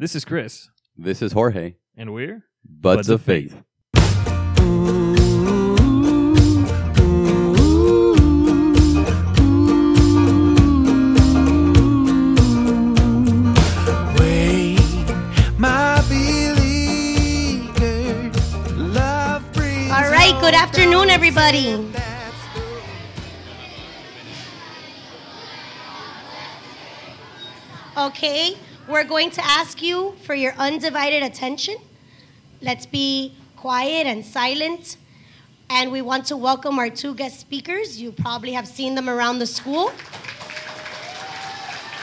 This is Chris, This is Jorge, and we're Buds, of Faith. Wait, my beleaguered love brings All right, good afternoon, everybody. Okay, we're going to ask you for your undivided attention. Let's be quiet and silent. And we want to welcome our two guest speakers. You probably have seen them around the school.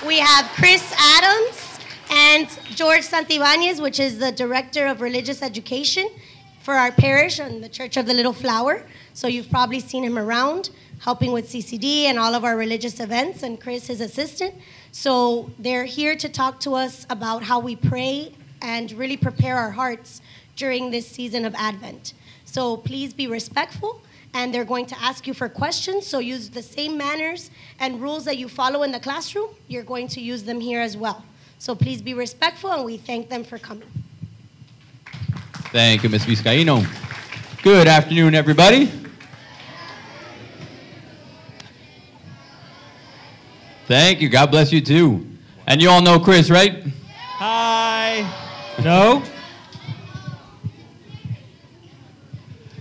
We have Chris Adams and George Santibanez, which is the Director of Religious Education for our parish and the Church of the Little Flower. So you've probably seen him around helping with CCD and all of our religious events, and Chris, his assistant. So they're here to talk to us about how we pray and really prepare our hearts during this season of Advent. So please be respectful, and they're going to ask you for questions. So use the same manners and rules that you follow in the classroom, you're going to use them here as well. So please be respectful, and we thank them for coming. Thank you, Ms. Vizcaíno. Good afternoon, everybody. Thank you. God bless you too. And you all know Chris, right? Hi. No?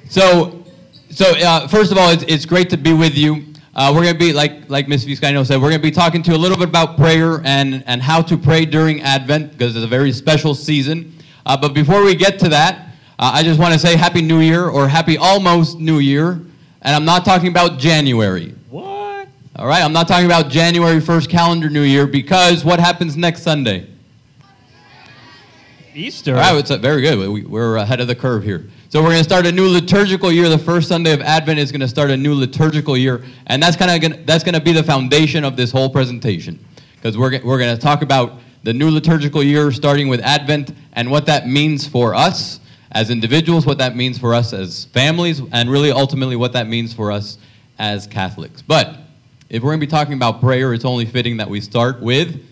So, so uh, first of all, it's, it's great to be with you. Uh, we're going to be, like, like Ms. Vizcaíno said, we're going to be talking to you a little bit about prayer and, and how to pray during Advent because it's a very special season. Uh, but before we get to that, uh, I just want to say Happy New Year or Happy Almost New Year. And I'm not talking about January. All right, I'm not talking about January 1st calendar New Year because what happens next Sunday? Easter. All right, it's uh, very good. We, we're ahead of the curve here. So we're going to start a new liturgical year. The first Sunday of Advent is going to start a new liturgical year, and that's kind of that's going to be the foundation of this whole presentation because we're we're going to talk about the new liturgical year starting with Advent and what that means for us as individuals, what that means for us as families, and really ultimately what that means for us as Catholics. But if we're going to be talking about prayer, it's only fitting that we start with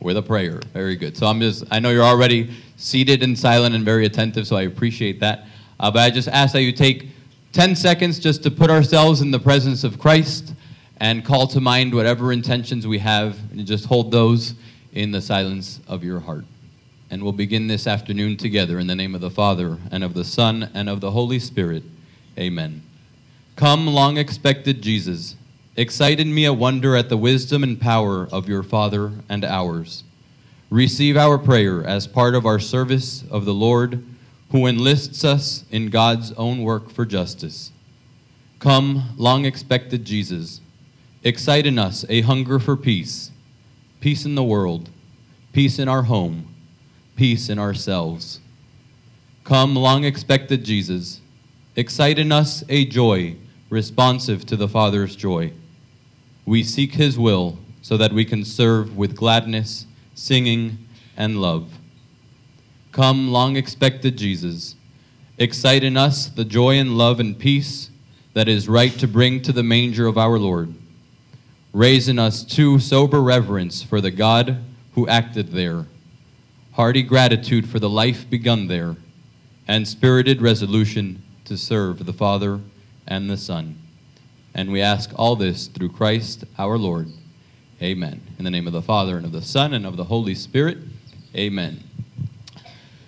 with a prayer. Very good. So I'm just, I know you're already seated and silent and very attentive, so I appreciate that. Uh, but I just ask that you take 10 seconds just to put ourselves in the presence of Christ and call to mind whatever intentions we have, and just hold those in the silence of your heart. And we'll begin this afternoon together in the name of the Father, and of the Son, and of the Holy Spirit. Amen. Come, long expected Jesus, excite in me a wonder at the wisdom and power of your Father and ours. Receive our prayer as part of our service of the Lord, who enlists us in God's own work for justice. Come, long expected Jesus, excite in us a hunger for peace, peace in the world, peace in our home, peace in ourselves. Come, long expected Jesus, excite in us a joy responsive to the Father's joy. We seek His will so that we can serve with gladness, singing, and love. Come, long expected Jesus, excite in us the joy and love and peace that is right to bring to the manger of our Lord. Raise in us too sober reverence for the God who acted there, hearty gratitude for the life begun there, and spirited resolution to serve the Father and the Son. And we ask all this through Christ our Lord. Amen. In the name of the Father, and of the Son, and of the Holy Spirit. Amen.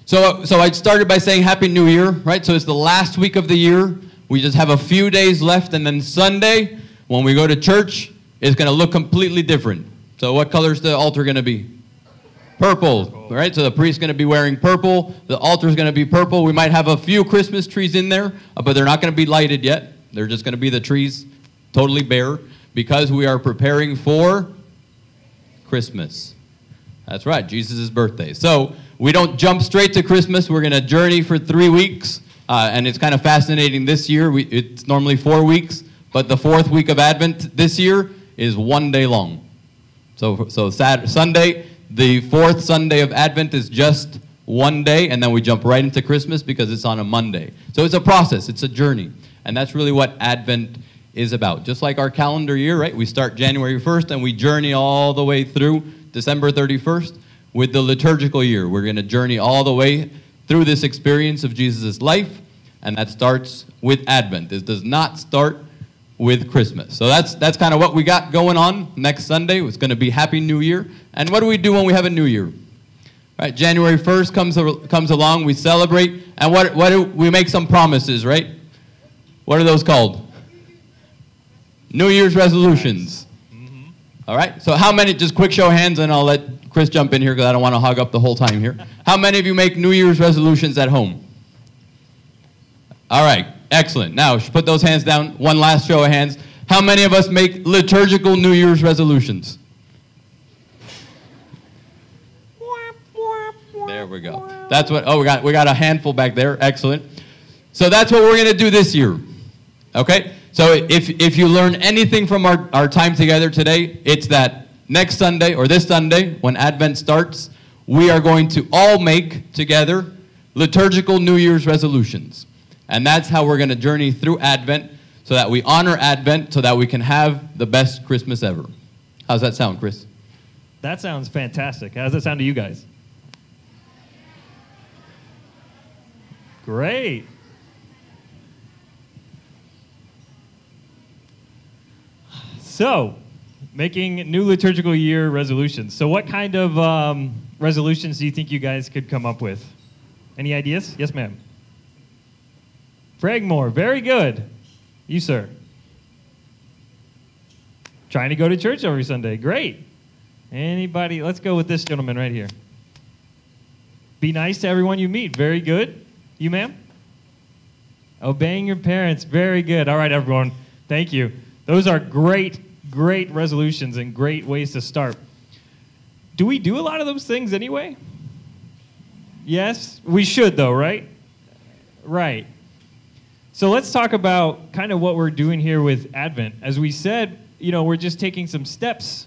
So, so I started by saying Happy New Year, right? So it's the last week of the year. We just have a few days left, and then Sunday, when we go to church, it's going to look completely different. So, what color is the altar going to be? Purple, right? So the priest's going to be wearing purple. The altar's going to be purple. We might have a few Christmas trees in there, but they're not going to be lighted yet. They're just going to be the trees totally bare because we are preparing for Christmas. That's right, Jesus' birthday. So we don't jump straight to Christmas. We're going to journey for three weeks, uh, and it's kind of fascinating this year. We, it's normally four weeks, but the fourth week of Advent this year is one day long. So, so Saturday, Sunday, the fourth Sunday of Advent is just one day, and then we jump right into Christmas because it's on a Monday. So it's a process, it's a journey. And that's really what Advent is about. Just like our calendar year, right? We start January 1st and we journey all the way through December 31st. with the liturgical year. We're going to journey all the way through this experience of Jesus' life, and that starts with Advent. This does not start with Christmas. So that's that's kind of what we got going on next Sunday. It's going to be Happy New Year. And what do we do when we have a new year? Right, January 1st comes comes along, we celebrate, and what what do, we make some promises, right? What are those called? New Year's resolutions. Mm-hmm. All right. So how many? Just quick show of hands, and I'll let Chris jump in here because I don't want to hog up the whole time here. How many of you make New Year's resolutions at home? All right. Excellent. Now put those hands down. One last show of hands. How many of us make liturgical New Year's resolutions? There we go. That's what. Oh, we got we got a handful back there. Excellent. So that's what we're going to do this year. Okay? So if, if you learn anything from our, our time together today, it's that next Sunday or this Sunday, when Advent starts, we are going to all make together liturgical New Year's resolutions. And that's how we're going to journey through Advent so that we honor Advent so that we can have the best Christmas ever. How's that sound, Chris? That sounds fantastic. How does that sound to you guys? Great. So, making new liturgical year resolutions. So, what kind of um, resolutions do you think you guys could come up with? Any ideas? Yes, ma'am. Fragmore, very good. You, sir. Trying to go to church every Sunday. Great. Anybody? Let's go with this gentleman right here. Be nice to everyone you meet. Very good. You, ma'am? Obeying your parents. Very good. All right, everyone. Thank you. Those are great great resolutions and great ways to start. Do we do a lot of those things anyway? Yes, we should though, right? Right. So let's talk about kind of what we're doing here with Advent. As we said, you know, we're just taking some steps.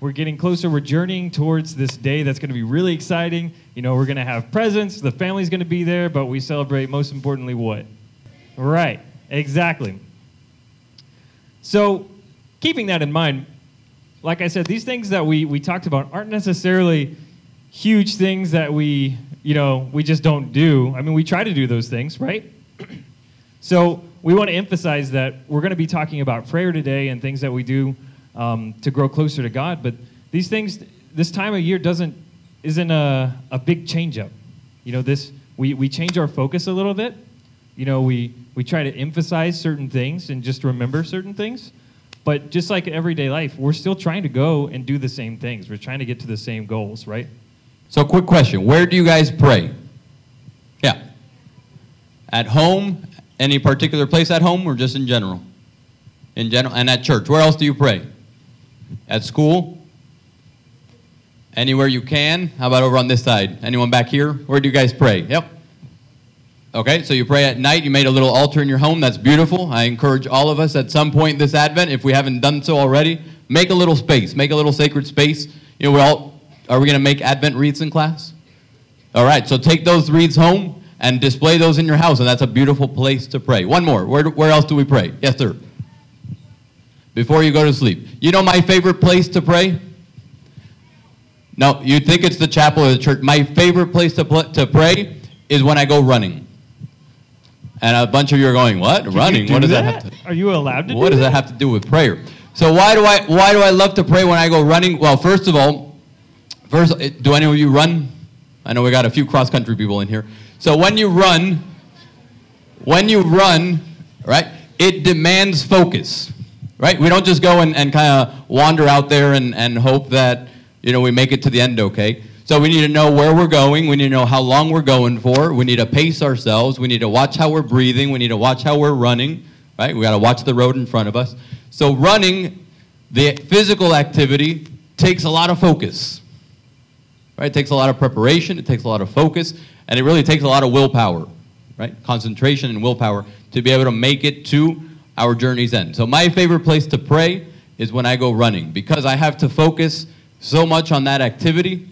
We're getting closer. We're journeying towards this day that's going to be really exciting. You know, we're going to have presents. The family's going to be there, but we celebrate most importantly what? Right. Exactly. So keeping that in mind, like I said, these things that we, we talked about aren't necessarily huge things that we, you know, we just don't do. I mean, we try to do those things, right? so we want to emphasize that we're going to be talking about prayer today and things that we do um, to grow closer to God. But these things, this time of year doesn't isn't a, a big change up. You know, this we, we change our focus a little bit. You know, we, we try to emphasize certain things and just remember certain things. But just like everyday life, we're still trying to go and do the same things. We're trying to get to the same goals, right? So, quick question Where do you guys pray? Yeah. At home? Any particular place at home or just in general? In general, and at church. Where else do you pray? At school? Anywhere you can? How about over on this side? Anyone back here? Where do you guys pray? Yep. Okay, so you pray at night. You made a little altar in your home. That's beautiful. I encourage all of us at some point this Advent, if we haven't done so already, make a little space. Make a little sacred space. You know, we're all, are we going to make Advent wreaths in class? All right, so take those wreaths home and display those in your house, and that's a beautiful place to pray. One more. Where, where else do we pray? Yes, sir. Before you go to sleep. You know my favorite place to pray? No, you'd think it's the chapel or the church. My favorite place to, pl- to pray is when I go running. And a bunch of you are going, "What? Can Running? What does that, that? have to? Are you allowed to What do does that have to do with prayer?" So why do I why do I love to pray when I go running? Well, first of all, first, eh, do any of you run? I know we got a few cross country people in here. So when you run, when you run, right, it demands focus, right? We don't just go and, and kind of wander out there and, and hope that you know we make it to the end okay. So we need to know where we're going. We need to know how long we're going for. We need to pace ourselves. We need to watch how we're breathing. We need to watch how we're running, right? We got to watch the road in front of us. So running, the physical activity, takes a lot of focus, right? It takes a lot of preparation. It takes a lot of focus, and it really takes a lot of willpower, right? Concentration and willpower to be able to make it to our journey's end. So my favorite place to pray is when I go running because I have to focus so much on that activity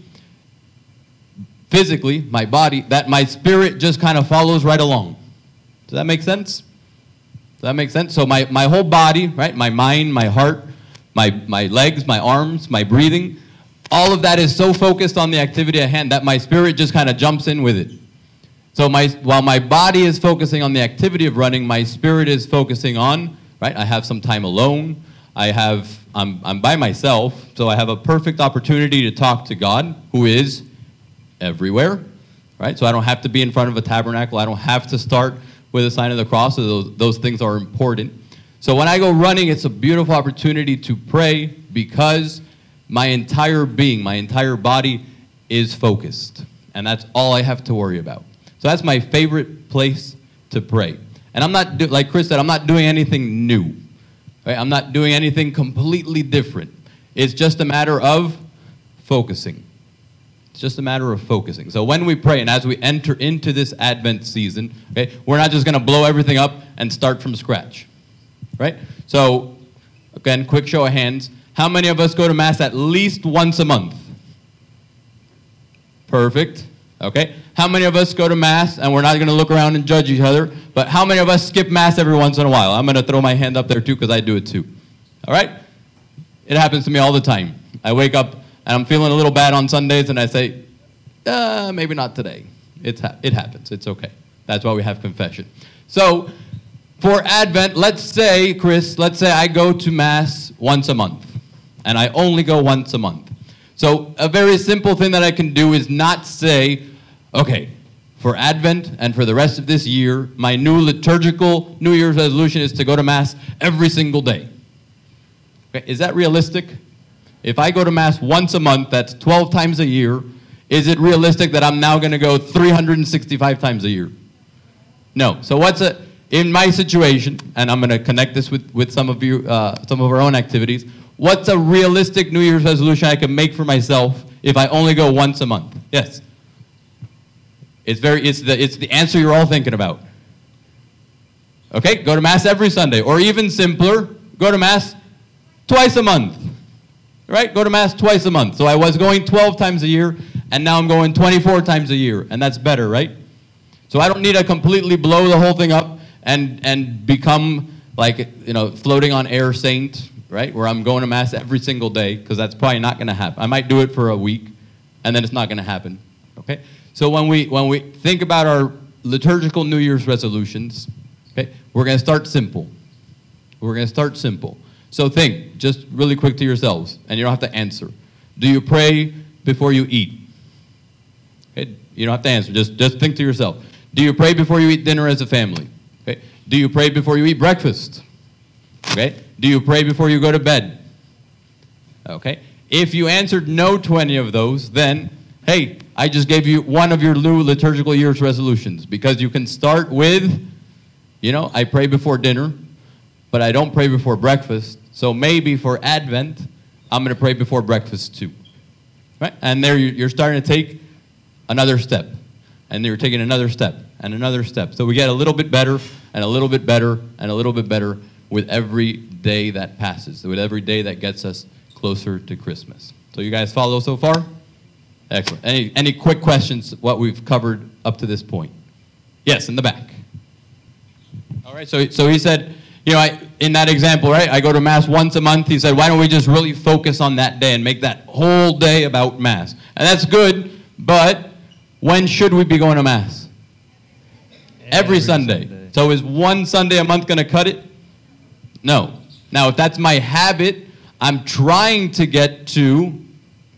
physically, my body, that my spirit just kind of follows right along. Does that make sense? Does that make sense? So my, my whole body, right? My mind, my heart, my, my legs, my arms, my breathing, all of that is so focused on the activity at hand that my spirit just kind of jumps in with it. So my, while my body is focusing on the activity of running, my spirit is focusing on, right? I have some time alone. I have, I'm, I'm by myself, so I have a perfect opportunity to talk to God, who is everywhere, right? So I don't have to be in front of a tabernacle. I don't have to start with a sign of the cross. So those, those things are important. So when I go running, it's a beautiful opportunity to pray because my entire being, my entire body is focused. And that's all I have to worry about. So that's my favorite place to pray. And I'm not, do, like Chris said, I'm not doing anything new. Right? I'm not doing anything completely different. It's just a matter of focusing. It's just a matter of focusing. So when we pray and as we enter into this Advent season, okay, we're not just going to blow everything up and start from scratch. Right? So, again, quick show of hands. How many of us go to Mass at least once a month? Perfect. Okay? How many of us go to Mass, and we're not going to look around and judge each other, but how many of us skip Mass every once in a while? I'm going to throw my hand up there too because I do it too. All right? It happens to me all the time. I wake up and I'm feeling a little bad on Sundays, and I say, uh, maybe not today. It's ha- it happens. It's okay. That's why we have confession. So, for Advent, let's say, Chris, let's say I go to Mass once a month, and I only go once a month. So, a very simple thing that I can do is not say, okay, for Advent and for the rest of this year, my new liturgical New Year's resolution is to go to Mass every single day. Okay, is that realistic? If I go to Mass once a month, that's 12 times a year, is it realistic that I'm now going to go 365 times a year? No. So what's a in my situation, and I'm going to connect this with, with some of you, uh, some of our own activities. What's a realistic New Year's resolution I can make for myself if I only go once a month? Yes. It's very it's the it's the answer you're all thinking about. Okay, go to mass every Sunday, or even simpler, go to mass twice a month. Right? Go to mass twice a month. So I was going 12 times a year, and now I'm going 24 times a year, and that's better, right? So I don't need to completely blow the whole thing up and and become like you know floating on air saint, right? Where I'm going to mass every single day because that's probably not going to happen. I might do it for a week, and then it's not going to happen. Okay. So when we when we think about our liturgical New Year's resolutions, okay, we're going to start simple. We're going to start simple. So think, just really quick to yourselves, and you don't have to answer. Do you pray before you eat? Okay, you don't have to answer. Just just think to yourself. Do you pray before you eat dinner as a family? Okay. Do you pray before you eat breakfast? Okay. Do you pray before you go to bed? Okay. If you answered no to any of those, then hey, I just gave you one of your new liturgical year's resolutions because you can start with, you know, I pray before dinner, but I don't pray before breakfast. So maybe for Advent, I'm going to pray before breakfast too. Right? And there you- you're starting to take another step. And you're taking another step and another step. So we get a little bit better and a little bit better and a little bit better with every day that passes, with every day that gets us closer to Christmas. So you guys follow so far? Excellent. Any, any quick questions, what we've covered up to this point? Yes, in the back. All right, so, so he said, you know, I, in that example, right, I go to Mass once a month. He said, why don't we just really focus on that day and make that whole day about Mass? And that's good, but when should we be going to Mass? Every, Sunday. So is one Sunday a month going to cut it? No. Now, if that's my habit, I'm trying to get to,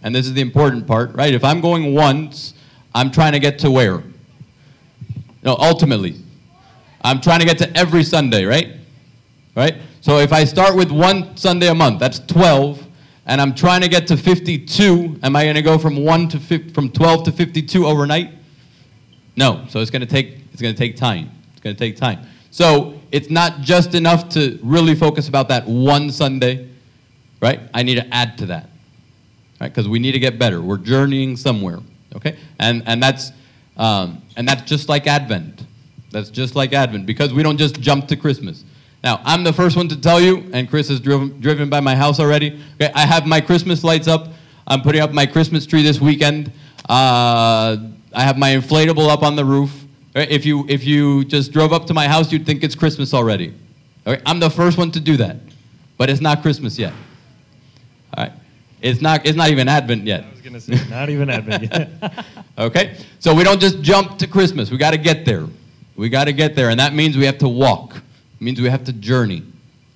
and this is the important part, right? If I'm going once, I'm trying to get to where? No, ultimately. I'm trying to get to every Sunday, right? Right? So if I start with one Sunday a month, that's 12, and I'm trying to get to 52, am I going to go from 1 to 5, from 12 to 52 overnight? No. So it's going to take it's going to take time. It's going to take time. So it's not just enough to really focus about that one Sunday, right? I need to add to that, right? Because we need to get better. We're journeying somewhere, okay? And and that's um, and that's just like Advent. That's just like Advent because we don't just jump to Christmas. Now I'm the first one to tell you, and Chris is driven driven by my house already. Okay, I have my Christmas lights up. I'm putting up my Christmas tree this weekend. Uh, I have my inflatable up on the roof. Right? If you if you just drove up to my house, you'd think it's Christmas already. Right? I'm the first one to do that, but it's not Christmas yet. All right. It's not, it's not even Advent yet. I was gonna say, not even Advent yet. Okay? So we don't just jump to Christmas. We got to get there. We got to get there. And that means we have to walk. It means we have to journey.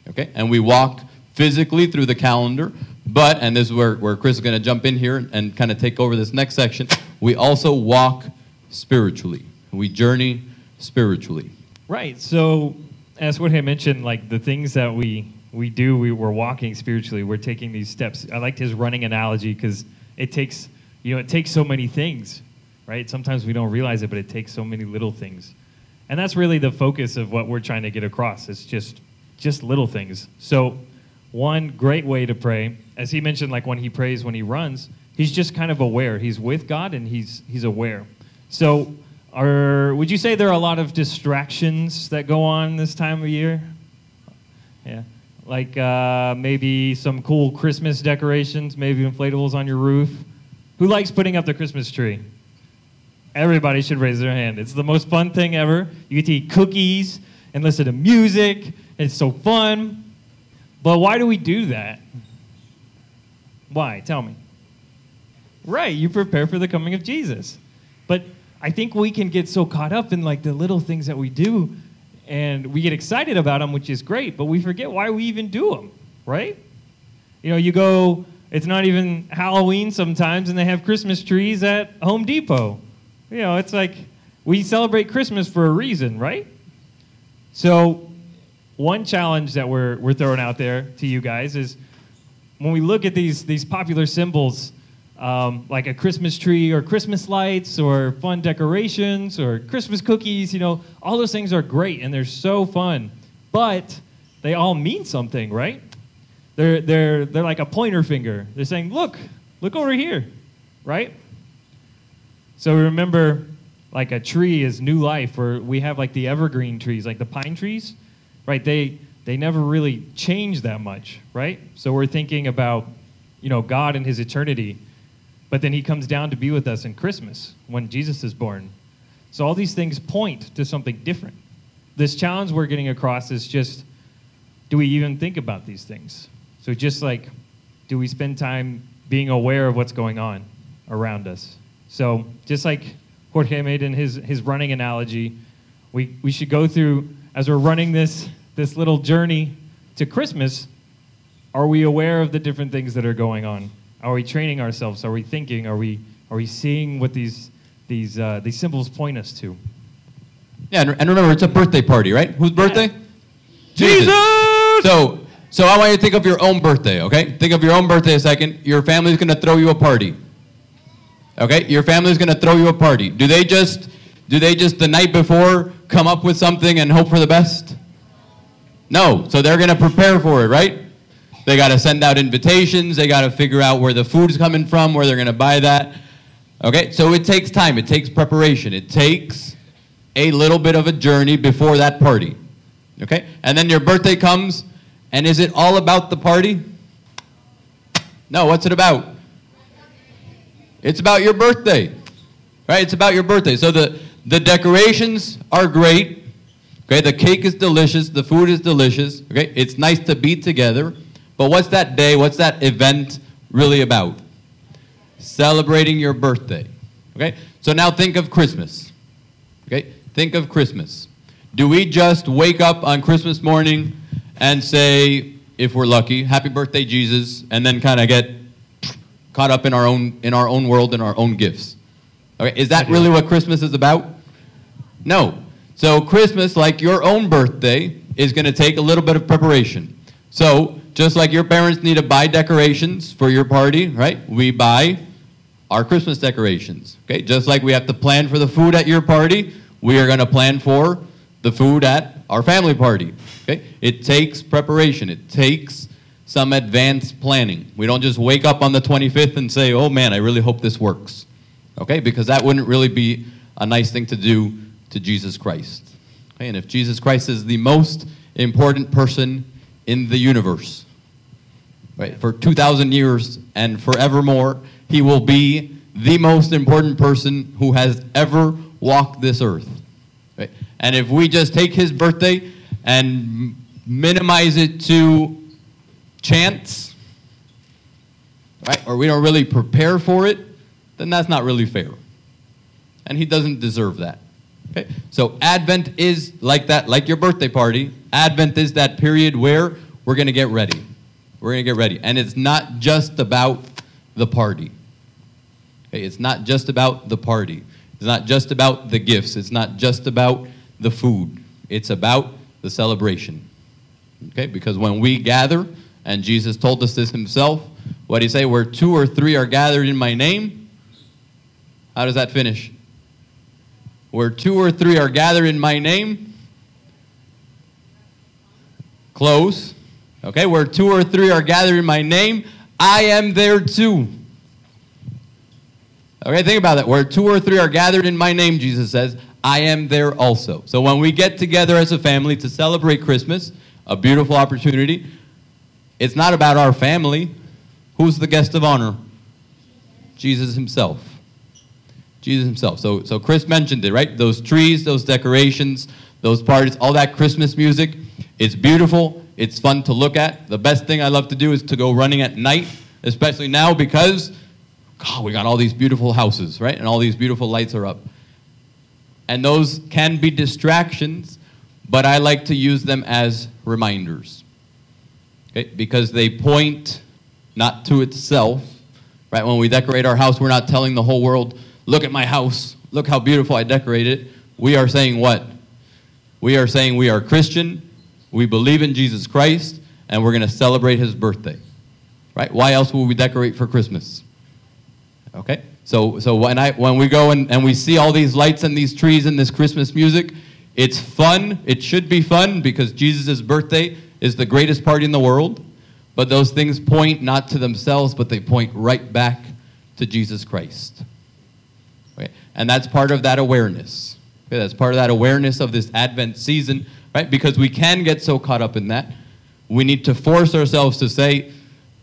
Okay? And we walk physically through the calendar. But, and this is where, where Chris is going to jump in here and kind of take over this next section, we also walk spiritually. We journey spiritually. Right. So, as what I mentioned, like the things that we we do, we, we're walking spiritually. We're taking these steps. I liked his running analogy because it takes, you know, it takes so many things, right? Sometimes we don't realize it, but it takes so many little things, and that's really the focus of what we're trying to get across. It's just, just little things. So, one great way to pray, as he mentioned, like when he prays when he runs, he's just kind of aware. He's with God and he's he's aware. So, are would you say there are a lot of distractions that go on this time of year? Yeah, like uh, maybe some cool Christmas decorations, maybe inflatables on your roof. Who likes putting up the Christmas tree? Everybody should raise their hand. It's the most fun thing ever. You get to eat cookies and listen to music. It's so fun. But why do we do that? Why? Tell me. Right, you prepare for the coming of Jesus. But I think we can get so caught up in like the little things that we do and we get excited about them, which is great, but we forget why we even do them, right? You know, you go, it's not even Halloween sometimes, and they have Christmas trees at Home Depot. You know, it's like we celebrate Christmas for a reason, right? So, one challenge that we're, we're throwing out there to you guys is when we look at these, these popular symbols, um, like a Christmas tree or Christmas lights or fun decorations or Christmas cookies, you know, all those things are great and they're so fun, but they all mean something, right? They're, they're, they're like a pointer finger. They're saying, look, look over here, right? So remember, like a tree is new life, where we have like the evergreen trees, like the pine trees, right? They, they never really change that much, right? So we're thinking about, you know, God and his eternity but then he comes down to be with us in Christmas when Jesus is born. So all these things point to something different. This challenge we're getting across is just do we even think about these things? So just like do we spend time being aware of what's going on around us? So just like Jorge made in his, his running analogy, we, we should go through as we're running this this little journey to Christmas, are we aware of the different things that are going on? Are we training ourselves? Are we thinking? Are we, are we seeing what these, these, uh, these symbols point us to? Yeah, and, and remember, it's a birthday party, right? Whose birthday? Jesus! So, so I want you to think of your own birthday, okay? Think of your own birthday a second. Your family's gonna throw you a party. Okay? Your family's gonna throw you a party. Do they just, do they just the night before come up with something and hope for the best? No. So they're gonna prepare for it, right? They got to send out invitations. They got to figure out where the food's coming from, where they're going to buy that. Okay, so it takes time. It takes preparation. It takes a little bit of a journey before that party. Okay, and then your birthday comes, and is it all about the party? No, what's it about? It's about your birthday, right? It's about your birthday. So the, the decorations are great. Okay, the cake is delicious. The food is delicious. Okay, it's nice to be together. But what's that day, what's that event really about? Celebrating your birthday. Okay? So now think of Christmas. Okay? Think of Christmas. Do we just wake up on Christmas morning and say, if we're lucky, happy birthday, Jesus, and then kind of get caught up in our own in our own world and our own gifts? Okay, is that really what Christmas is about? No. So Christmas, like your own birthday, is going to take a little bit of preparation. So just like your parents need to buy decorations for your party, right? We buy our Christmas decorations. Okay, just like we have to plan for the food at your party, we are going to plan for the food at our family party. Okay, it takes preparation. It takes some advanced planning. We don't just wake up on the 25th and say, "Oh man, I really hope this works." Okay, because that wouldn't really be a nice thing to do to Jesus Christ. Okay, and if Jesus Christ is the most important person in the universe. Right? For 2,000 years and forevermore, he will be the most important person who has ever walked this earth. Right? And if we just take his birthday and minimize it to chance, right, or we don't really prepare for it, then that's not really fair. And he doesn't deserve that. Okay? So Advent is like that, like your birthday party. Advent is that period where we're going to get ready. We're going to get ready. And it's not just about the party. Okay? It's not just about the party. It's not just about the gifts. It's not just about the food. It's about the celebration. Okay? Because when we gather, and Jesus told us this himself, what did he say? Where two or three are gathered in my name. How does that finish? Where two or three are gathered in my name. Close. Okay, where two or three are gathered in my name, I am there too. Okay, think about that. Where two or three are gathered in my name, Jesus says, I am there also. So when we get together as a family to celebrate Christmas, a beautiful opportunity, it's not about our family. Who's the guest of honor? Jesus himself. Jesus himself. So, so Chris mentioned it, right? Those trees, those decorations, those parties, all that Christmas music. It's beautiful. It's fun to look at. The best thing I love to do is to go running at night, especially now because God, we got all these beautiful houses, right? And all these beautiful lights are up. And those can be distractions, but I like to use them as reminders. Okay? Because they point not to itself, right? When we decorate our house, we're not telling the whole world, look at my house, look how beautiful I decorated it. We are saying what? We are saying we are Christian, we believe in Jesus Christ, and we're going to celebrate his birthday. Right? Why else would we decorate for Christmas? Okay? So, so when, I, when we go and, and we see all these lights and these trees and this Christmas music, it's fun. It should be fun because Jesus' birthday is the greatest party in the world. But those things point not to themselves, but they point right back to Jesus Christ. Okay? And that's part of that awareness. Okay? That's part of that awareness of this Advent season, right? Because we can get so caught up in that. We need to force ourselves to say,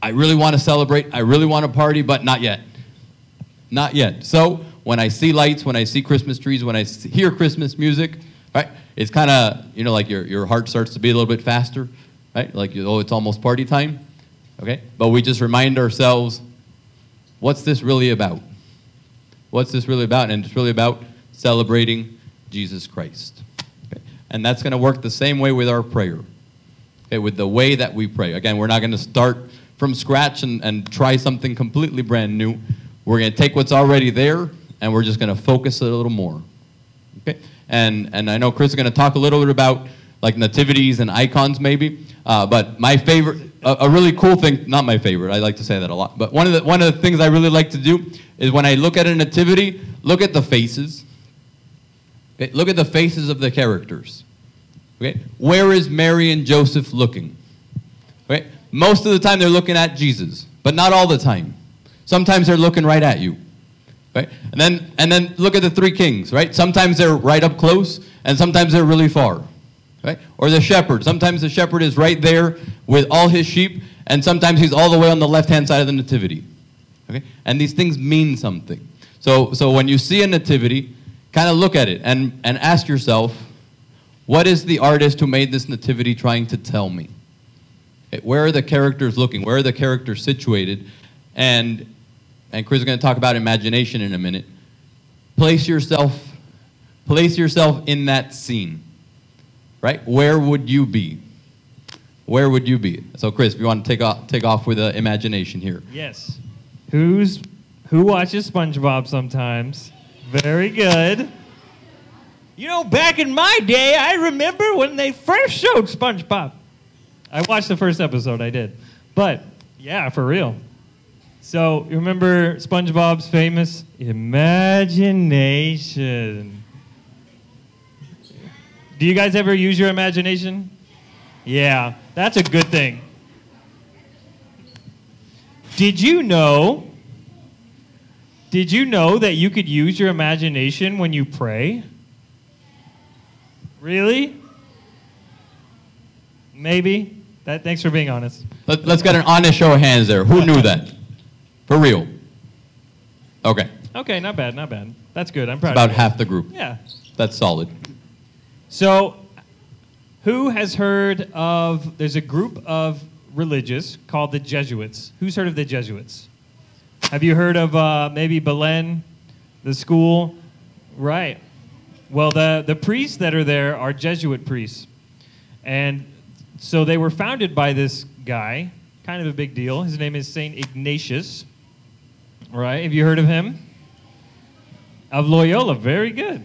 I really want to celebrate, I really want to party, but not yet. Not yet. So when I see lights, when I see Christmas trees, when I hear Christmas music, right, it's kind of, you know, like your, your heart starts to beat a little bit faster, right? Like, oh, it's almost party time, okay? But we just remind ourselves, what's this really about? What's this really about? And it's really about celebrating Jesus Christ. Okay? And that's going to work the same way with our prayer, okay, with the way that we pray. Again, we're not going to start from scratch and, and try something completely brand new. We're going to take what's already there and we're just going to focus it a little more. Okay? And, and I know Chris is going to talk a little bit about like nativities and icons maybe. Uh, but my favorite, a, a really cool thing, not my favorite, I like to say that a lot. But one of, the, one of the things I really like to do is when I look at a nativity, look at the faces. Look at the faces of the characters. Okay? Where is Mary and Joseph looking? Okay? Most of the time they're looking at Jesus, but not all the time. Sometimes they're looking right at you. Right? And then and then look at the three kings, right? Sometimes they're right up close and sometimes they're really far. Right? Or the shepherd. Sometimes the shepherd is right there with all his sheep and sometimes he's all the way on the left-hand side of the nativity. Okay? And these things mean something. So so when you see a nativity, kind of look at it and and ask yourself, what is the artist who made this nativity trying to tell me? Where are the characters looking? Where are the characters situated? And and Chris is going to talk about imagination in a minute. Place yourself place yourself in that scene. Right? Where would you be? Where would you be? So Chris, if you want to take off take off with the imagination here. Yes. Who's who watches SpongeBob sometimes? Very good. You know, back in my day, I remember when they first showed SpongeBob. I watched the first episode, I did. But yeah, for real. So, you remember SpongeBob's famous imagination? Do you guys ever use your imagination? Yeah, that's a good thing. Did you know? Did you know that you could use your imagination when you pray? Really? Maybe. That, thanks for being honest. Let, let's get an honest show of hands there. Who knew that? For real. Okay. Okay, not bad, not bad. That's good. I'm proud. About of you. half the group. Yeah. That's solid. So, who has heard of? There's a group of religious called the Jesuits. Who's heard of the Jesuits? Have you heard of uh, maybe Belen, the school? Right. Well, the, the priests that are there are Jesuit priests. And so they were founded by this guy, kind of a big deal. His name is St. Ignatius. Right? Have you heard of him? Of Loyola. Very good.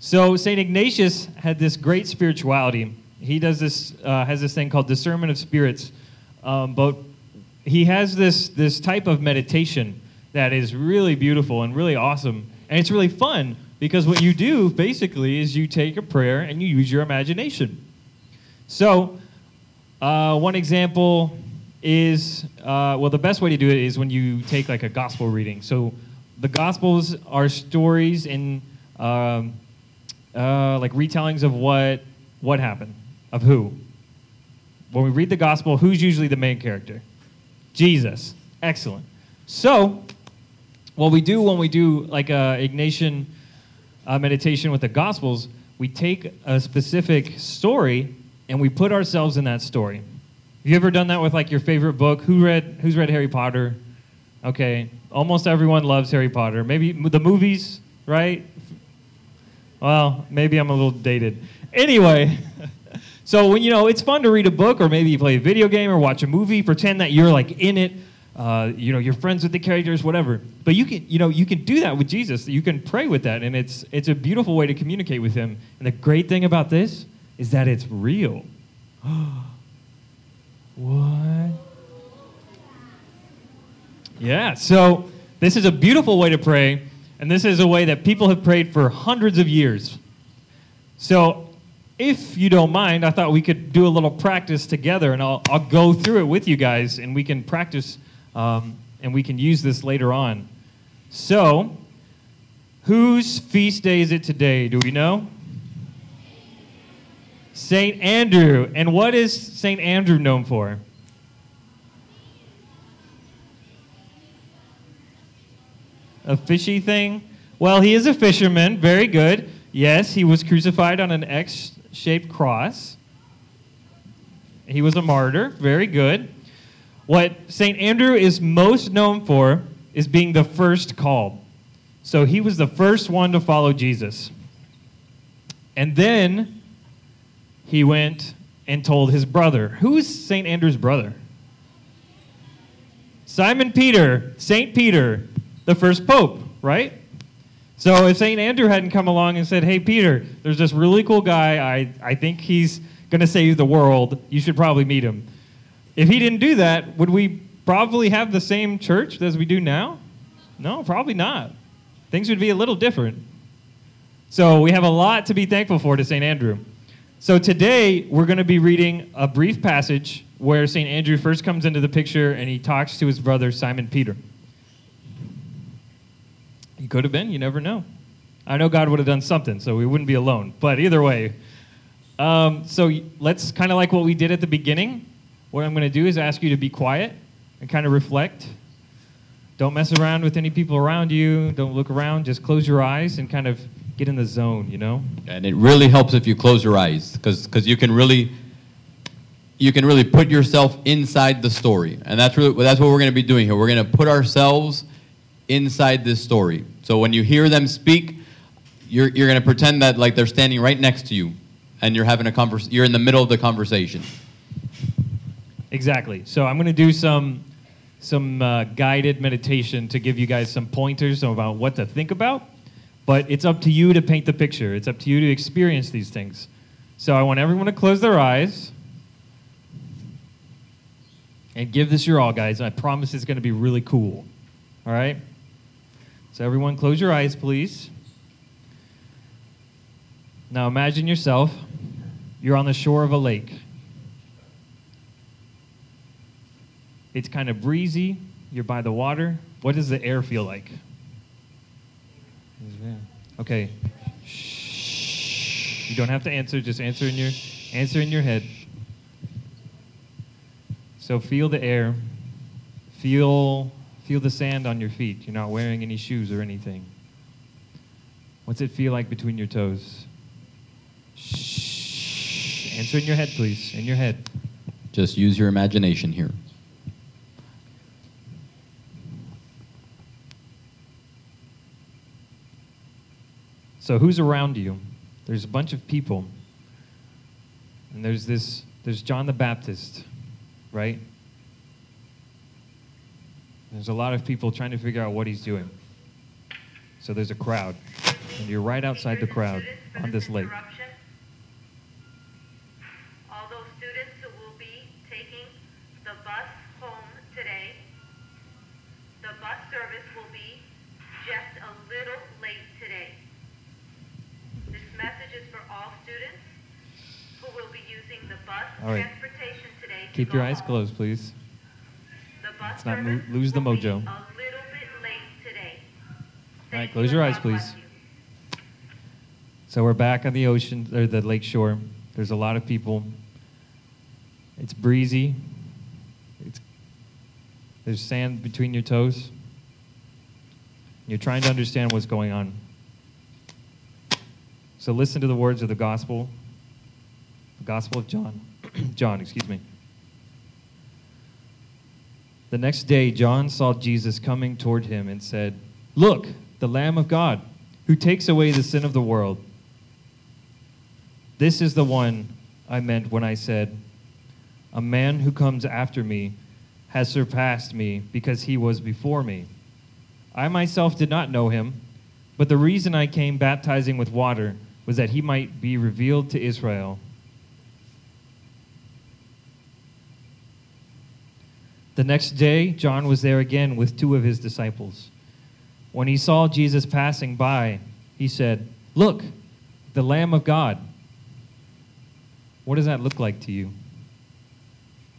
So St. Ignatius had this great spirituality. He does this, uh, has this thing called discernment of spirits. Um, but he has this, this type of meditation that is really beautiful and really awesome. And it's really fun because what you do basically is you take a prayer and you use your imagination. So, uh, one example is uh, well, the best way to do it is when you take like a gospel reading. So, the gospels are stories in um, uh, like retellings of what what happened, of who. When we read the gospel, who's usually the main character? Jesus. Excellent. So, what we do when we do like a Ignatian uh, meditation with the Gospels, we take a specific story and we put ourselves in that story. Have you ever done that with like your favorite book? Who read? Who's read Harry Potter? Okay, almost everyone loves Harry Potter. Maybe the movies, right? Well, maybe I'm a little dated. Anyway, so when you know it's fun to read a book, or maybe you play a video game or watch a movie, pretend that you're like in it. Uh, you know, you're friends with the characters, whatever. But you can, you know, you can do that with Jesus. You can pray with that, and it's it's a beautiful way to communicate with Him. And the great thing about this is that it's real. what? Yeah. So this is a beautiful way to pray, and this is a way that people have prayed for hundreds of years. So, if you don't mind, I thought we could do a little practice together, and I'll, I'll go through it with you guys, and we can practice, um, and we can use this later on. So, whose feast day is it today? Do we know? St. Andrew. And what is St. Andrew known for? A fishy thing? Well, he is a fisherman. Very good. Yes, he was crucified on an X shaped cross. He was a martyr. Very good. What St. Andrew is most known for is being the first called. So he was the first one to follow Jesus. And then he went and told his brother. Who's St. Andrew's brother? Simon Peter, St. Peter, the first pope, right? So if St. Andrew hadn't come along and said, hey, Peter, there's this really cool guy, I, I think he's going to save the world, you should probably meet him. If he didn't do that, would we probably have the same church as we do now? No, probably not. Things would be a little different. So we have a lot to be thankful for to St. Andrew. So today we're going to be reading a brief passage where St. Andrew first comes into the picture and he talks to his brother Simon Peter. Could have been, you never know. I know God would have done something, so we wouldn't be alone. But either way, um, so let's kind of like what we did at the beginning. What I'm going to do is ask you to be quiet and kind of reflect. Don't mess around with any people around you. Don't look around. Just close your eyes and kind of get in the zone, you know? And it really helps if you close your eyes because you can really you can really put yourself inside the story. And that's really that's what we're going to be doing here. We're going to put ourselves inside this story. So when you hear them speak, you're you're going to pretend that like they're standing right next to you and you're having a convers you're in the middle of the conversation. Exactly. So I'm going to do some some uh, guided meditation to give you guys some pointers about what to think about. But it's up to you to paint the picture. It's up to you to experience these things. So I want everyone to close their eyes and give this your all, guys. I promise it's going to be really cool. All right? So everyone, close your eyes, please. Now imagine yourself. You're on the shore of a lake. It's kind of breezy. You're by the water. What does the air feel like? Okay. You don't have to answer. Just answer in your answer in your head. So feel the air. Feel Feel the sand on your feet. You're not wearing any shoes or anything. What's it feel like between your toes? Shh. Answer in your head, please. In your head. Just use your imagination here. So, who's around you? There's a bunch of people. And there's this, there's John the Baptist, right? There's a lot of people trying to figure out what he's doing. So there's a crowd. And you're right outside the crowd on this lake. All those students who will be taking the bus home today, the bus service will be just a little late today. This message is for all students who will be using the bus All right. transportation today. to Keep your eyes home. closed, please. Let's not mo- lose the mojo. A little bit late today. All right, close your eyes, please. So we're back on the ocean or the lakeshore. There's a lot of people. It's breezy. It's, there's sand between your toes. You're trying to understand what's going on. So listen to the words of the gospel. The gospel of John. John, excuse me. The next day, John saw Jesus coming toward him and said, Look, the Lamb of God, who takes away the sin of the world. This is the one I meant when I said, A man who comes after me has surpassed me because he was before me. I myself did not know him, but the reason I came baptizing with water was that he might be revealed to Israel. The next day, John was there again with two of his disciples. When he saw Jesus passing by, he said, Look, the Lamb of God. What does that look like to you?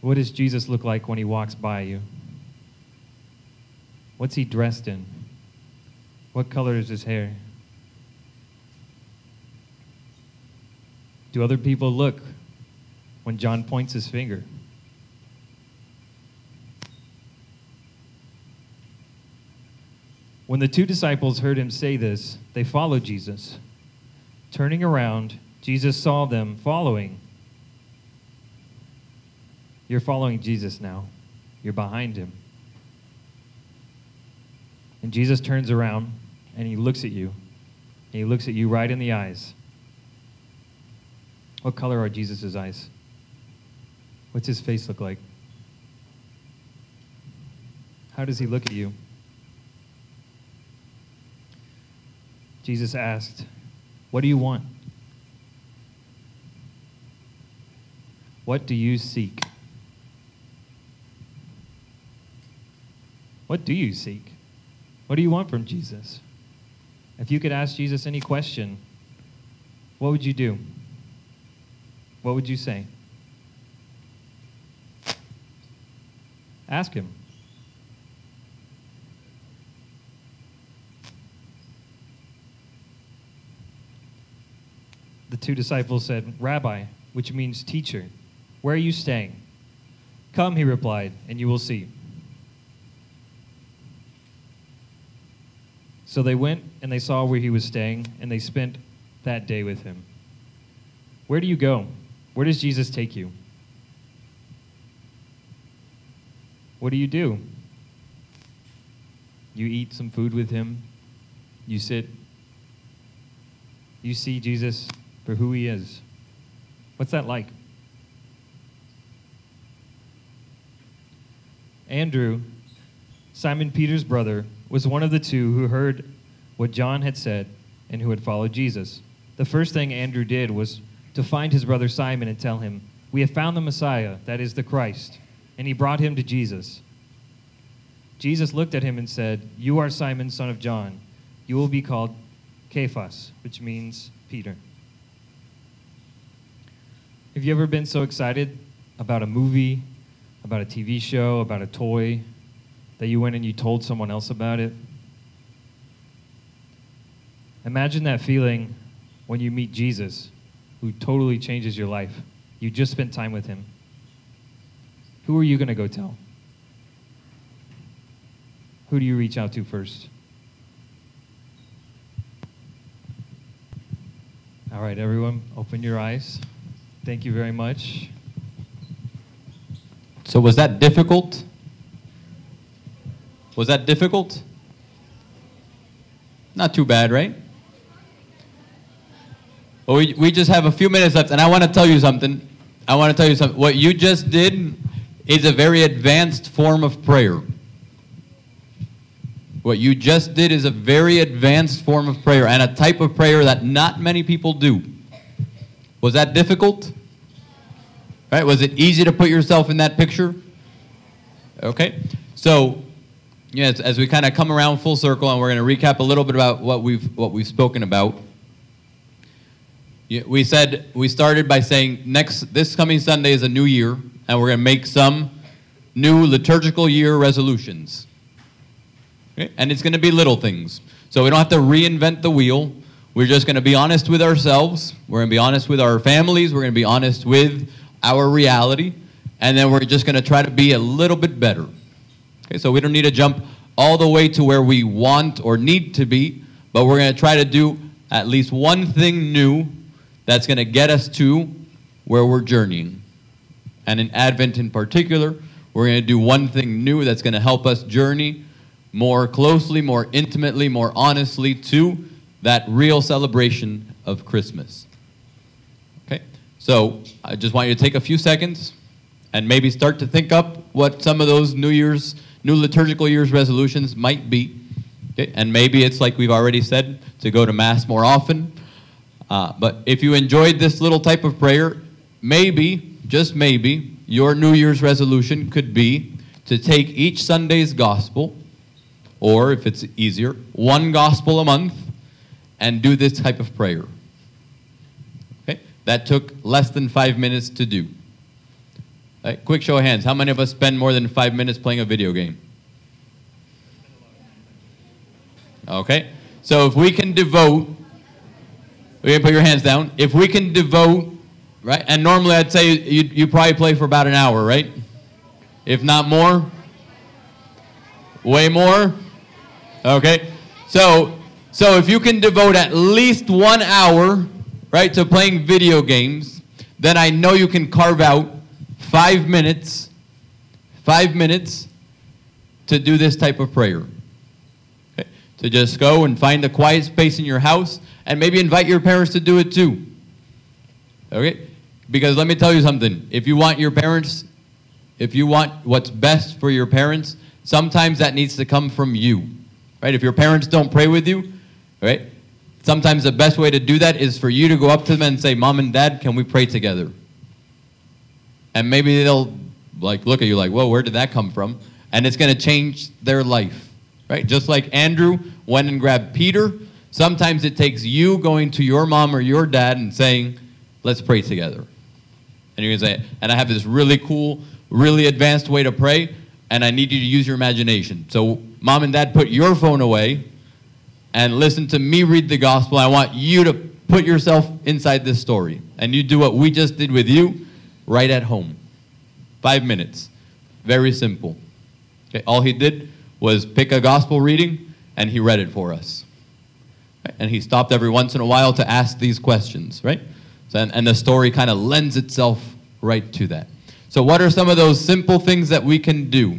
What does Jesus look like when he walks by you? What's he dressed in? What color is his hair? Do other people look when John points his finger? When the two disciples heard him say this, they followed Jesus. Turning around, Jesus saw them following. You're following Jesus now. You're behind him. And Jesus turns around and he looks at you. And he looks at you right in the eyes. What color are Jesus' eyes? What's his face look like? How does he look at you? Jesus asked, What do you want? What do you seek? What do you seek? What do you want from Jesus? If you could ask Jesus any question, what would you do? What would you say? Ask him. The two disciples said, Rabbi, which means teacher, where are you staying? Come, he replied, and you will see. So they went and they saw where he was staying, and they spent that day with him. Where do you go? Where does Jesus take you? What do you do? You eat some food with him. You sit. You see Jesus for who he is. What's that like? Andrew, Simon Peter's brother, was one of the two who heard what John had said and who had followed Jesus. The first thing Andrew did was to find his brother Simon and tell him, We have found the Messiah, that is the Christ. And he brought him to Jesus. Jesus looked at him and said, You are Simon, son of John. You will be called Cephas, which means Peter. Have you ever been so excited about a movie, about a TV show, about a toy, that you went and you told someone else about it? Imagine that feeling when you meet Jesus, who totally changes your life. You just spent time with him. Who are you going to go tell? Who do you reach out to first? All right, everyone, open your eyes. Thank you very much. So was that difficult? Was that difficult? Not too bad, right? Well, we, we just have a few minutes left, and I want to tell you something. I want to tell you something. What you just did is a very advanced form of prayer. What you just did is a very advanced form of prayer and a type of prayer that not many people do. Was that difficult? Right? Was it easy to put yourself in that picture? Okay. So, yes, as we kind of come around full circle and we're going to recap a little bit about what we've what we've spoken about. We said we started by saying next this coming Sunday is a new year and we're going to make some new liturgical year resolutions. Okay? And it's going to be little things. So we don't have to reinvent the wheel. We're just going to be honest with ourselves. We're going to be honest with our families. We're going to be honest with our reality. And then we're just going to try to be a little bit better. Okay, so we don't need to jump all the way to where we want or need to be, but we're going to try to do at least one thing new that's going to get us to where we're journeying. And in Advent in particular, we're going to do one thing new that's going to help us journey more closely, more intimately, more honestly to that real celebration of Christmas. So I just want you to take a few seconds and maybe start to think up what some of those New Year's, new liturgical year's resolutions might be. Okay? And maybe it's like we've already said, to go to Mass more often. Uh, but if you enjoyed this little type of prayer, maybe, just maybe, your New Year's resolution could be to take each Sunday's gospel, or if it's easier, one gospel a month, and do this type of prayer. That took less than five minutes to do. Right, quick show of hands. How many of us spend more than five minutes playing a video game? Okay? So if we can devote, we can put your hands down. If we can devote, right? And normally I'd say you, you probably play for about an hour, right? If not more? Way more? Okay? So, so if you can devote at least one hour, right, to playing video games, then I know you can carve out five minutes, five minutes to do this type of prayer. Okay? To just go and find a quiet space in your house and maybe invite your parents to do it too. Okay? Because let me tell you something. If you want your parents, if you want what's best for your parents, sometimes that needs to come from you. Right? If your parents don't pray with you, right? Sometimes the best way to do that is for you to go up to them and say, "Mom and Dad, can we pray together?" And maybe they'll like look at you like, "Whoa, where did that come from?" And it's going to change their life. Right? Just like Andrew went and grabbed Peter, sometimes it takes you going to your mom or your dad and saying, "Let's pray together." And you're to say, "And I have this really cool, really advanced way to pray, and I need you to use your imagination." So, mom and dad, put your phone away and listen to me read the gospel. I want you to put yourself inside this story. And you do what we just did with you right at home. Five minutes. Very simple. Okay, all he did was pick a gospel reading and he read it for us. And he stopped every once in a while to ask these questions, right? So, and, and the story kind of lends itself right to that. So, what are some of those simple things that we can do,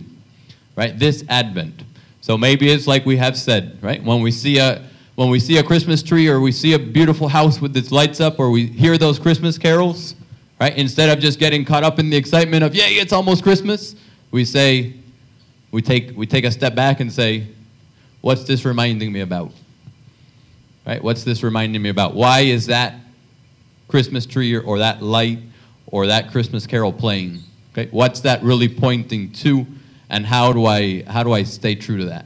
right, this Advent? So maybe it's like we have said, right? When we see a when we see a Christmas tree or we see a beautiful house with its lights up or we hear those Christmas carols, right? Instead of just getting caught up in the excitement of, "Yay, it's almost Christmas," we say we take we take a step back and say, "What's this reminding me about?" Right? What's this reminding me about? Why is that Christmas tree or, or that light or that Christmas carol playing? Okay? What's that really pointing to? And how do I how do I stay true to that?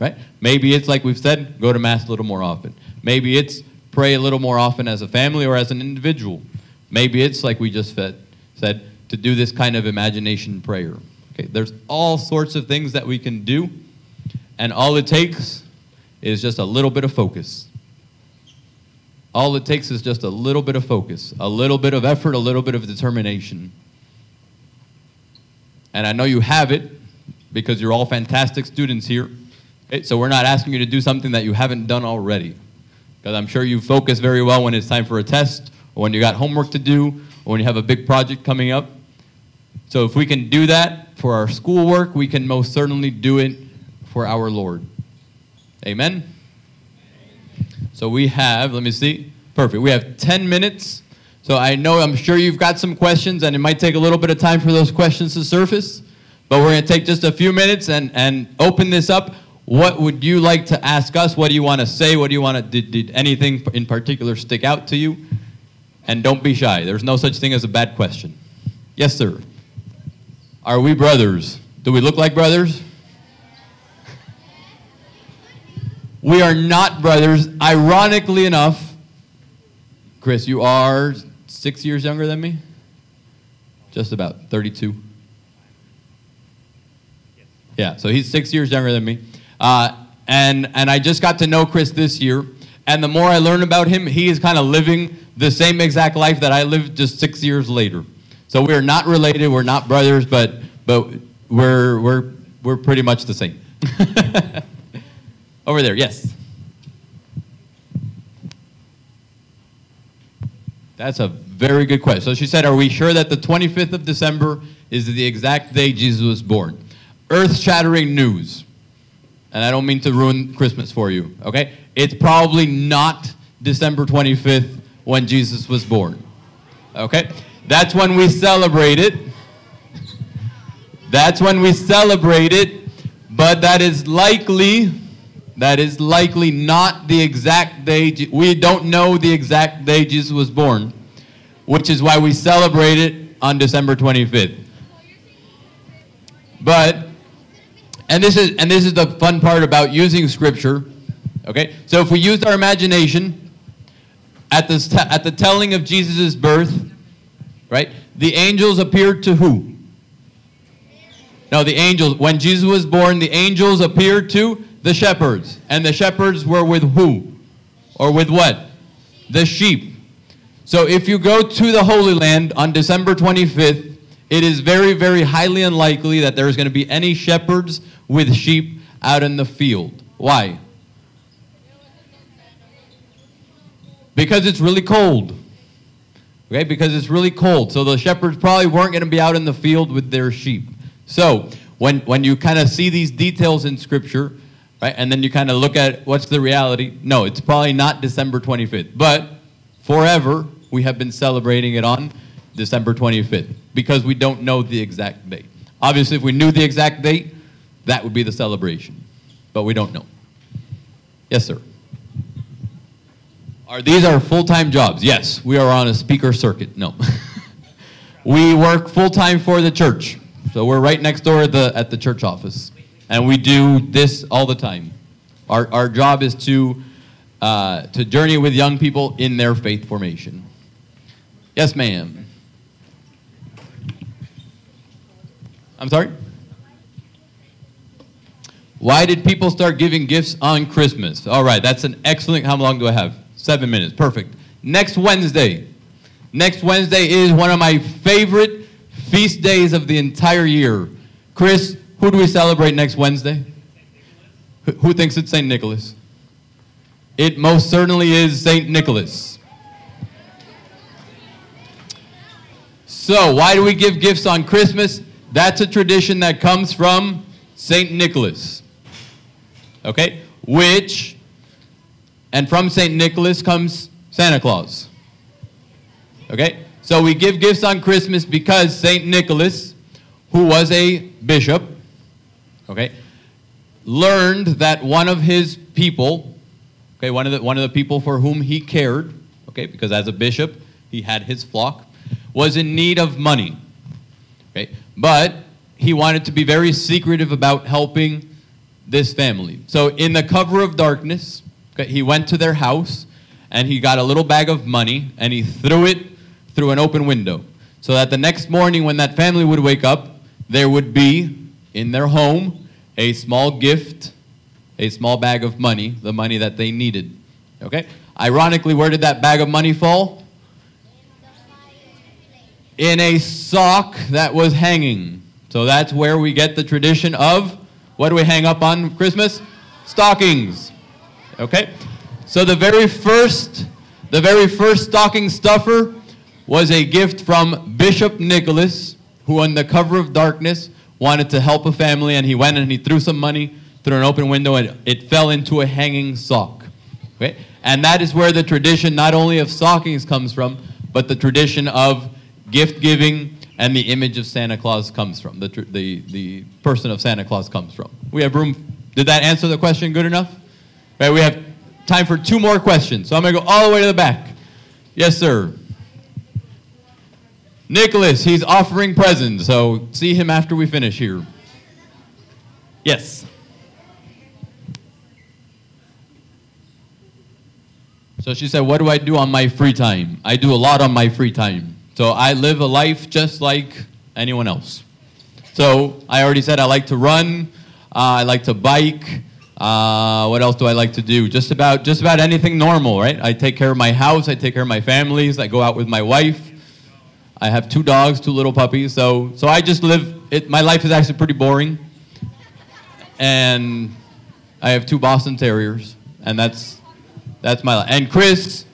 Right? Maybe it's like we've said, go to mass a little more often. Maybe it's pray a little more often as a family or as an individual. Maybe it's like we just said, said to do this kind of imagination prayer. Okay, there's all sorts of things that we can do, and all it takes is just a little bit of focus. All it takes is just a little bit of focus, a little bit of effort, a little bit of determination. And I know you have it because you're all fantastic students here. So we're not asking you to do something that you haven't done already. Because I'm sure you focus very well when it's time for a test, or when you got homework to do, or when you have a big project coming up. So if we can do that for our schoolwork, we can most certainly do it for our Lord. Amen? So we have, let me see, Perfect. We have 10 minutes. So I know, I'm sure you've got some questions, and it might take a little bit of time for those questions to surface. But we're going to take just a few minutes and, and open this up. What would you like to ask us? What do you want to say? What do you want to, did, did anything in particular stick out to you? And don't be shy. There's no such thing as a bad question. Yes, sir. Are we brothers? Do we look like brothers? We are not brothers. Ironically enough, Chris, you are six years younger than me? Just about 32. Yeah, so he's six years younger than me. Uh, and, and I just got to know Chris this year. And the more I learn about him, he is kind of living the same exact life that I lived just six years later. So we're not related, we're not brothers, but, but we're, we're, we're pretty much the same. Over there, yes. That's a very good question. So she said, Are we sure that the 25th of December is the exact day Jesus was born? Earth shattering news. And I don't mean to ruin Christmas for you, okay? It's probably not December 25th when Jesus was born, okay? That's when we celebrate it. That's when we celebrate it, but that is likely that is likely not the exact day. We don't know the exact day Jesus was born, which is why we celebrate it on December 25th. But, and this is and this is the fun part about using scripture. Okay, so if we used our imagination at the st- at the telling of Jesus' birth, right? The angels appeared to who? No, the angels. When Jesus was born, the angels appeared to the shepherds. And the shepherds were with who? Or with what? The sheep. So if you go to the Holy Land on December 25th, it is very, very highly unlikely that there's going to be any shepherds with sheep out in the field. Why? Because it's really cold. Okay, because it's really cold. So the shepherds probably weren't going to be out in the field with their sheep. So when, when you kind of see these details in Scripture, right, and then you kind of look at what's the reality, no, it's probably not December 25th. But forever, we have been celebrating it on December 25th because we don't know the exact date. Obviously, if we knew the exact date, that would be the celebration. But we don't know. Yes, sir. Are these our full-time jobs? Yes, we are on a speaker circuit. No. we work full-time for the church. So we're right next door at the, at the church office. And we do this all the time. Our, our job is to, uh, to journey with young people in their faith formation. Yes, ma'am. I'm sorry? Why did people start giving gifts on Christmas? All right, that's an excellent. How long do I have? Seven minutes. Perfect. Next Wednesday. Next Wednesday is one of my favorite feast days of the entire year. Chris, who do we celebrate next Wednesday? Who- thinks it's St. Nicholas? It most certainly is St. Nicholas. So, why do we give gifts on Christmas? That's a tradition that comes from St. Nicholas. Okay? Which, and from St. Nicholas comes Santa Claus. Okay? So we give gifts on Christmas because St. Nicholas, who was a bishop, okay, learned that one of his people, okay, one of the, one of the people for whom he cared, okay, because as a bishop, he had his flock, was in need of money. But he wanted to be very secretive about helping this family. So in the cover of darkness, he went to their house and he got a little bag of money and he threw it through an open window. So that the next morning when that family would wake up, there would be in their home a small gift, a small bag of money, the money that they needed. Okay? Ironically, where did that bag of money fall? In a sock that was hanging. So that's where we get the tradition of what do we hang up on Christmas? Stockings. Okay? So the very first the very first stocking stuffer was a gift from Bishop Nicholas, who on the cover of darkness wanted to help a family and he went and he threw some money through an open window and it fell into a hanging sock. Okay? And that is where the tradition not only of stockings comes from, but the tradition of gift giving and the image of Santa Claus comes from. The, tr- the, the person of Santa Claus comes from. We have room. Did that answer the question good enough? Right, we have time for two more questions. So I'm going to go all the way to the back. Yes, sir. Nicholas, he's offering presents, so see him after we finish here. Yes. So she said, What do I do on my free time? I do a lot on my free time. So I live a life just like anyone else. So I already said I like to run, uh, I like to bike. Uh, what else do I like to do? Just about just about anything normal, right? I take care of my house, I take care of my families, I go out with my wife. I have two dogs, two little puppies. So so I just live it my life is actually pretty boring. And I have two Boston Terriers, and that's that's my life. And Chris,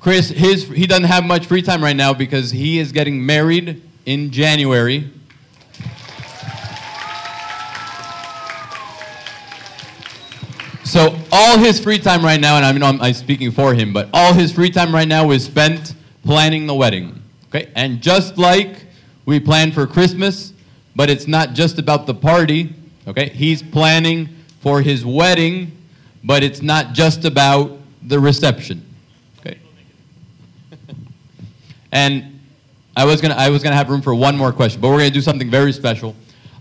Chris, his he doesn't have much free time right now because he is getting married in January. So all his free time right now, and I mean I'm, I'm speaking for him, but all his free time right now is spent planning the wedding. Okay, and just like we plan for Christmas, but it's not just about the party. Okay, he's planning for his wedding, but it's not just about the reception. Okay. And I was gonna I was gonna have room for one more question, but we're gonna do something very special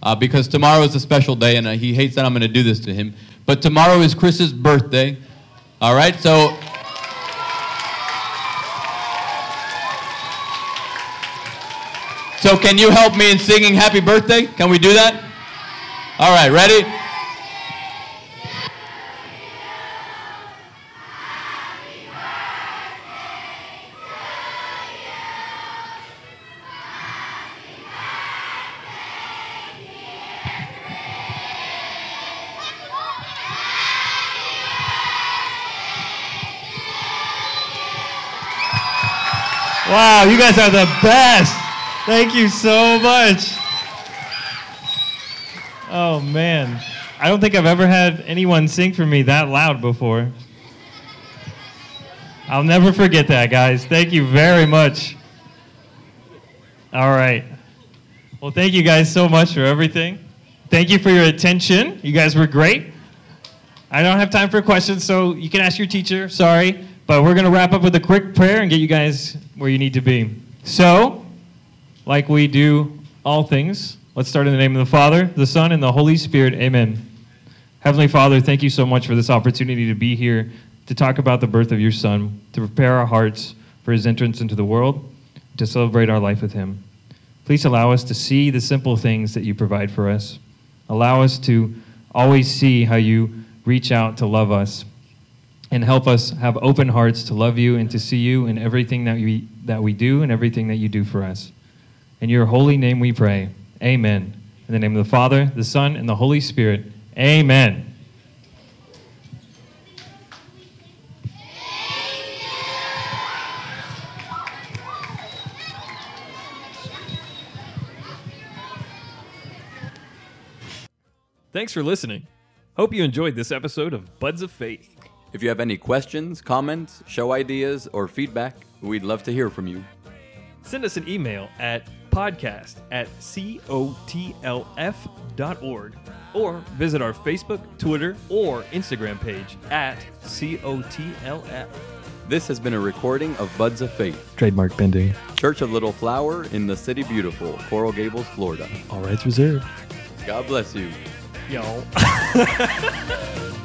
uh, because tomorrow is a special day, and uh, he hates that I'm gonna do this to him. But tomorrow is Chris's birthday. All right, so. So can you help me in singing happy birthday? Can we do that? All right, ready? Wow, you guys are the best. Thank you so much. Oh man, I don't think I've ever had anyone sing for me that loud before. I'll never forget that, guys. Thank you very much. All right. Well, thank you guys so much for everything. Thank you for your attention. You guys were great. I don't have time for questions, so you can ask your teacher. Sorry. But we're going to wrap up with a quick prayer and get you guys where you need to be. So, like we do all things, let's start in the name of the Father, the Son, and the Holy Spirit. Amen. Heavenly Father, thank you so much for this opportunity to be here to talk about the birth of your Son, to prepare our hearts for his entrance into the world, to celebrate our life with him. Please allow us to see the simple things that you provide for us. Allow us to always see how you reach out to love us and help us have open hearts to love you and to see you in everything that we, that we do and everything that you do for us. In your holy name we pray. Amen. In the name of the Father, the Son, and the Holy Spirit. Amen. Thanks for listening. Hope you enjoyed this episode of Buds of Faith. If you have any questions, comments, show ideas, or feedback, we'd love to hear from you. Send us an email at podcast at cotlf.org or visit our Facebook, Twitter, or Instagram page at cotlf. This has been a recording of Buds of Faith, Trademark pending. Church of Little Flower in the City Beautiful, Coral Gables, Florida. All rights reserved. God bless you. Y'all.